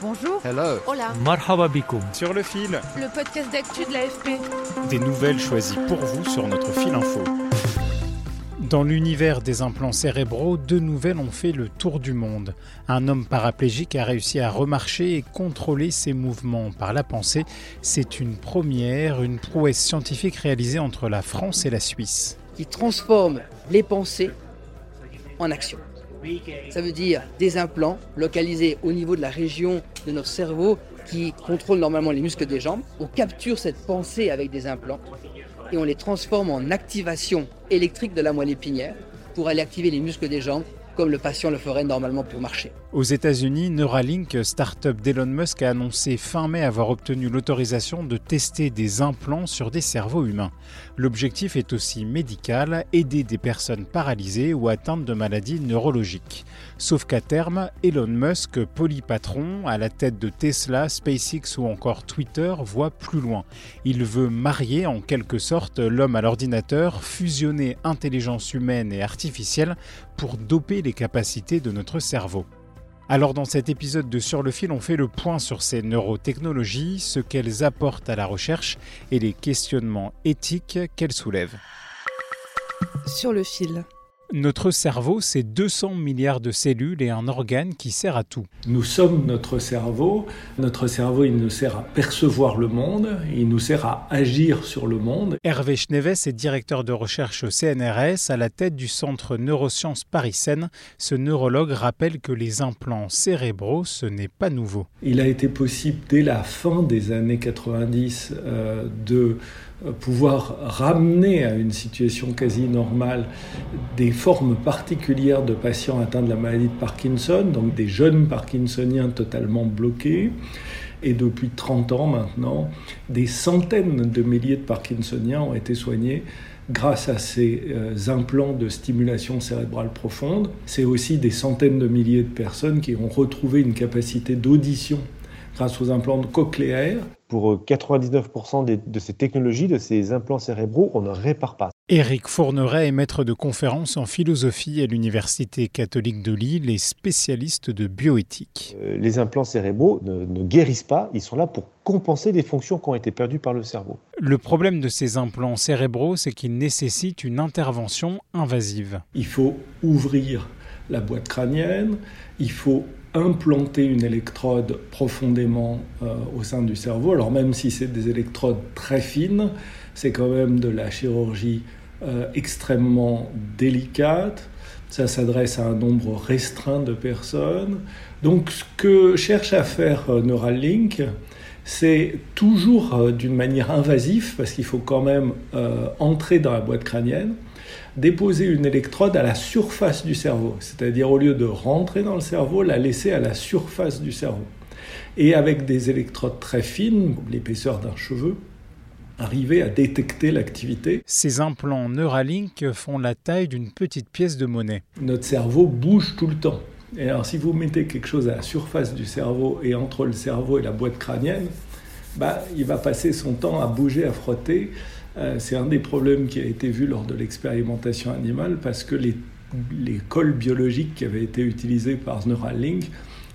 Bonjour. Hello. Hola. Marhaba Sur le fil. Le podcast d'actu de l'AFP. Des nouvelles choisies pour vous sur notre fil info. Dans l'univers des implants cérébraux, deux nouvelles ont fait le tour du monde. Un homme paraplégique a réussi à remarcher et contrôler ses mouvements par la pensée. C'est une première, une prouesse scientifique réalisée entre la France et la Suisse. Qui transforme les pensées en action. Ça veut dire des implants localisés au niveau de la région de notre cerveau qui contrôle normalement les muscles des jambes. On capture cette pensée avec des implants et on les transforme en activation électrique de la moelle épinière pour aller activer les muscles des jambes comme le patient le ferait normalement pour marcher. Aux États-Unis, Neuralink, start-up d'Elon Musk, a annoncé fin mai avoir obtenu l'autorisation de tester des implants sur des cerveaux humains. L'objectif est aussi médical, aider des personnes paralysées ou atteintes de maladies neurologiques. Sauf qu'à terme, Elon Musk, polypatron, à la tête de Tesla, SpaceX ou encore Twitter, voit plus loin. Il veut marier en quelque sorte l'homme à l'ordinateur, fusionner intelligence humaine et artificielle pour doper les capacités de notre cerveau. Alors dans cet épisode de Sur le fil, on fait le point sur ces neurotechnologies, ce qu'elles apportent à la recherche et les questionnements éthiques qu'elles soulèvent. Sur le fil. Notre cerveau, c'est 200 milliards de cellules et un organe qui sert à tout. Nous sommes notre cerveau. Notre cerveau, il nous sert à percevoir le monde, il nous sert à agir sur le monde. Hervé Schneves est directeur de recherche au CNRS à la tête du centre neurosciences Paris-Seine. Ce neurologue rappelle que les implants cérébraux, ce n'est pas nouveau. Il a été possible dès la fin des années 90 euh, de pouvoir ramener à une situation quasi normale des formes particulières de patients atteints de la maladie de Parkinson, donc des jeunes parkinsoniens totalement bloqués. Et depuis 30 ans maintenant, des centaines de milliers de parkinsoniens ont été soignés grâce à ces euh, implants de stimulation cérébrale profonde. C'est aussi des centaines de milliers de personnes qui ont retrouvé une capacité d'audition grâce aux implants cochléaires. Pour 99% euh, de ces technologies, de ces implants cérébraux, on ne répare pas. Éric Fourneret est maître de conférences en philosophie à l'Université catholique de Lille et spécialiste de bioéthique. Euh, les implants cérébraux ne, ne, guérissent pas, ils sont là pour compenser des fonctions qui ont été perdues par le cerveau. Le problème de ces implants cérébraux, c'est qu'ils nécessitent une intervention invasive. Il faut ouvrir la boîte crânienne, il faut implanter une électrode profondément euh, au sein du cerveau. Alors même si c'est des électrodes très fines, c'est quand même de la chirurgie euh, extrêmement délicate. Ça s'adresse à un nombre restreint de personnes. Donc ce que cherche à faire euh, Neuralink, c'est toujours d'une manière invasive, parce qu'il faut quand même entrer dans la boîte crânienne, déposer une électrode à la surface du cerveau, c'est-à-dire au lieu de rentrer dans le cerveau, la laisser à la surface du cerveau. Et avec des électrodes très fines, l'épaisseur d'un cheveu, arriver à détecter l'activité. Ces implants Neuralink font la taille d'une petite pièce de monnaie. Notre cerveau bouge tout le temps. Et alors si vous mettez quelque chose à la surface du cerveau et entre le cerveau et la boîte crânienne, bah, il va passer son temps à bouger, à frotter. Euh, c'est un des problèmes qui a été vu lors de l'expérimentation animale parce que les, les, cols biologiques qui avaient été utilisés par Neuralink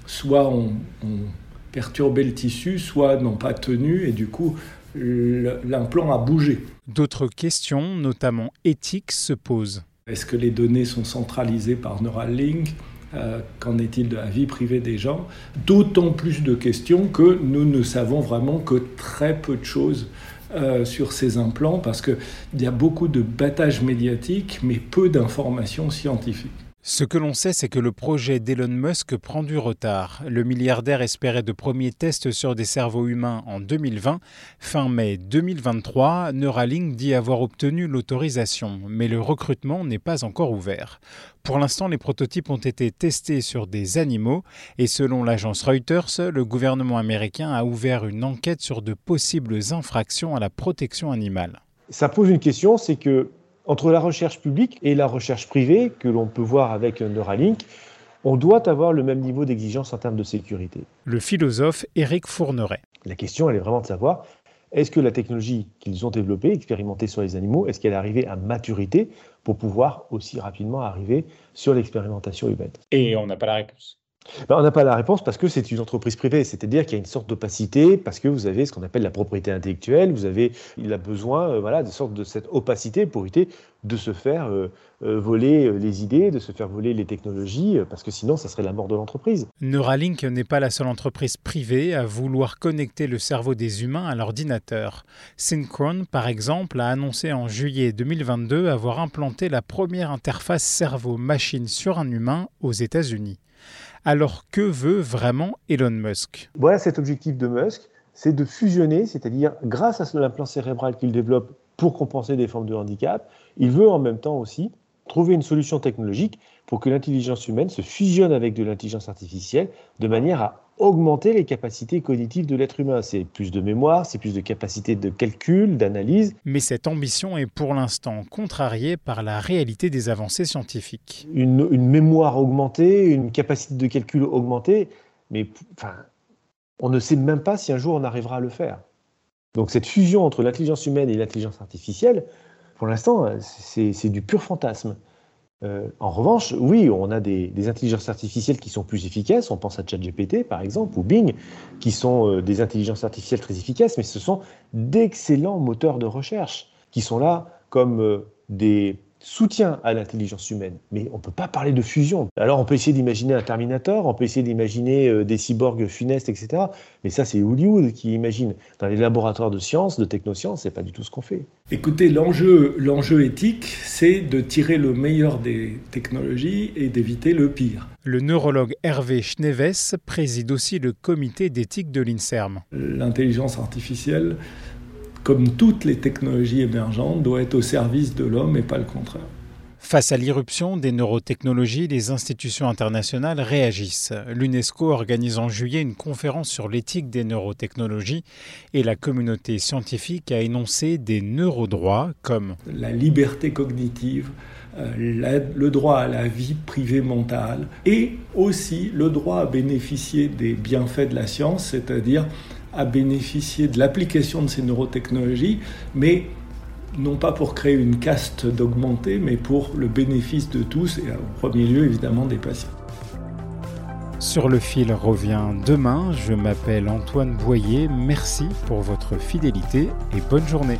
soit ont, ont perturbé le tissu, soit n'ont pas tenu et du coup l'implant a bougé. D'autres questions, notamment éthiques, se posent. Est-ce que les données sont centralisées par Neuralink? Euh, Qu'en est-il de la vie privée des gens? D'autant plus de questions que nous ne savons vraiment que très peu de choses euh, sur ces implants parce qu'il y a beaucoup de battage médiatique mais peu d'informations scientifiques. Ce que l'on sait, c'est que le projet d'Elon Musk prend du retard. Le milliardaire espérait de premiers tests sur des cerveaux humains en 2020. Fin mai 2023, Neuralink dit avoir obtenu l'autorisation, mais le recrutement n'est pas encore ouvert. Pour l'instant, les prototypes ont été testés sur des animaux et selon l'agence Reuters, le gouvernement américain a ouvert une enquête sur de possibles infractions à la protection animale. Ça pose une question, c'est que entre la recherche publique et la recherche privée, que l'on peut voir avec Neuralink, on doit avoir le même niveau d'exigence en termes de sécurité. Le philosophe Éric Fourneret. La question, elle est vraiment de savoir, est-ce que la technologie qu'ils ont développée, expérimentée sur les animaux, est-ce qu'elle est arrivée à maturité pour pouvoir aussi rapidement arriver sur l'expérimentation humaine? Et on n'a pas la réponse. Ben, on n'a pas la réponse parce que c'est une entreprise privée, c'est-à-dire qu'il y a une sorte d'opacité, parce que vous avez ce qu'on appelle la propriété intellectuelle, il a besoin euh, de sorte de cette opacité pour éviter de se faire euh, voler les idées, de se faire voler les technologies, parce que sinon, ça serait la mort de l'entreprise. Neuralink n'est pas la seule entreprise privée à vouloir connecter le cerveau des humains à l'ordinateur. Synchron, par exemple, a annoncé en juillet 2022 avoir implanté la première interface cerveau-machine sur un humain aux États-Unis. Alors que veut vraiment Elon Musk? Voilà cet objectif de Musk, c'est de fusionner, c'est-à-dire grâce à l'implant cérébral qu'il développe pour compenser des formes de handicap, il veut en même temps aussi trouver une solution technologique pour que l'intelligence humaine se fusionne avec de l'intelligence artificielle de manière à augmenter les capacités cognitives de l'être humain. C'est plus de mémoire, c'est plus de capacité de calcul, d'analyse. Mais cette ambition est pour l'instant contrariée par la réalité des avancées scientifiques. Une, mémoire augmentée, une capacité de calcul augmentée, mais enfin, on ne sait même pas si un jour on arrivera à le faire. Donc cette fusion entre l'intelligence humaine et l'intelligence artificielle, pour l'instant, c'est du pur fantasme. Euh, en revanche, oui, on a des, intelligences artificielles qui sont plus efficaces. On pense à ChatGPT, par exemple, ou Bing, qui sont euh, des intelligences artificielles très efficaces, mais ce sont d'excellents moteurs de recherche qui sont là comme euh, des soutien à l'intelligence humaine. Mais on ne peut pas parler de fusion. Alors on peut essayer d'imaginer un Terminator, on peut essayer d'imaginer euh, des cyborgs funestes, etc. Mais ça, c'est Hollywood qui imagine. Dans les laboratoires de sciences, de technosciences, c'est pas du tout ce qu'on fait. Écoutez, l'enjeu, l'enjeu éthique, c'est de tirer le meilleur des technologies et d'éviter le pire. Le neurologue Hervé Schneves préside aussi le comité d'éthique de l'INSERM. L'intelligence artificielle comme toutes les technologies émergentes, doit être au service de l'homme et pas le contraire. Face à l'irruption des neurotechnologies, les institutions internationales réagissent. L'UNESCO organise en juillet une conférence sur l'éthique des neurotechnologies et la communauté scientifique a énoncé des neurodroits comme la liberté cognitive, euh, le droit à la vie privée mentale et aussi le droit à bénéficier des bienfaits de la science, c'est-à-dire à bénéficier de l'application de ces neurotechnologies, mais non pas pour créer une caste d'augmenter, mais pour le bénéfice de tous et au premier lieu évidemment des patients. Sur le fil revient demain. Je m'appelle Antoine Boyer. Merci pour votre fidélité et bonne journée.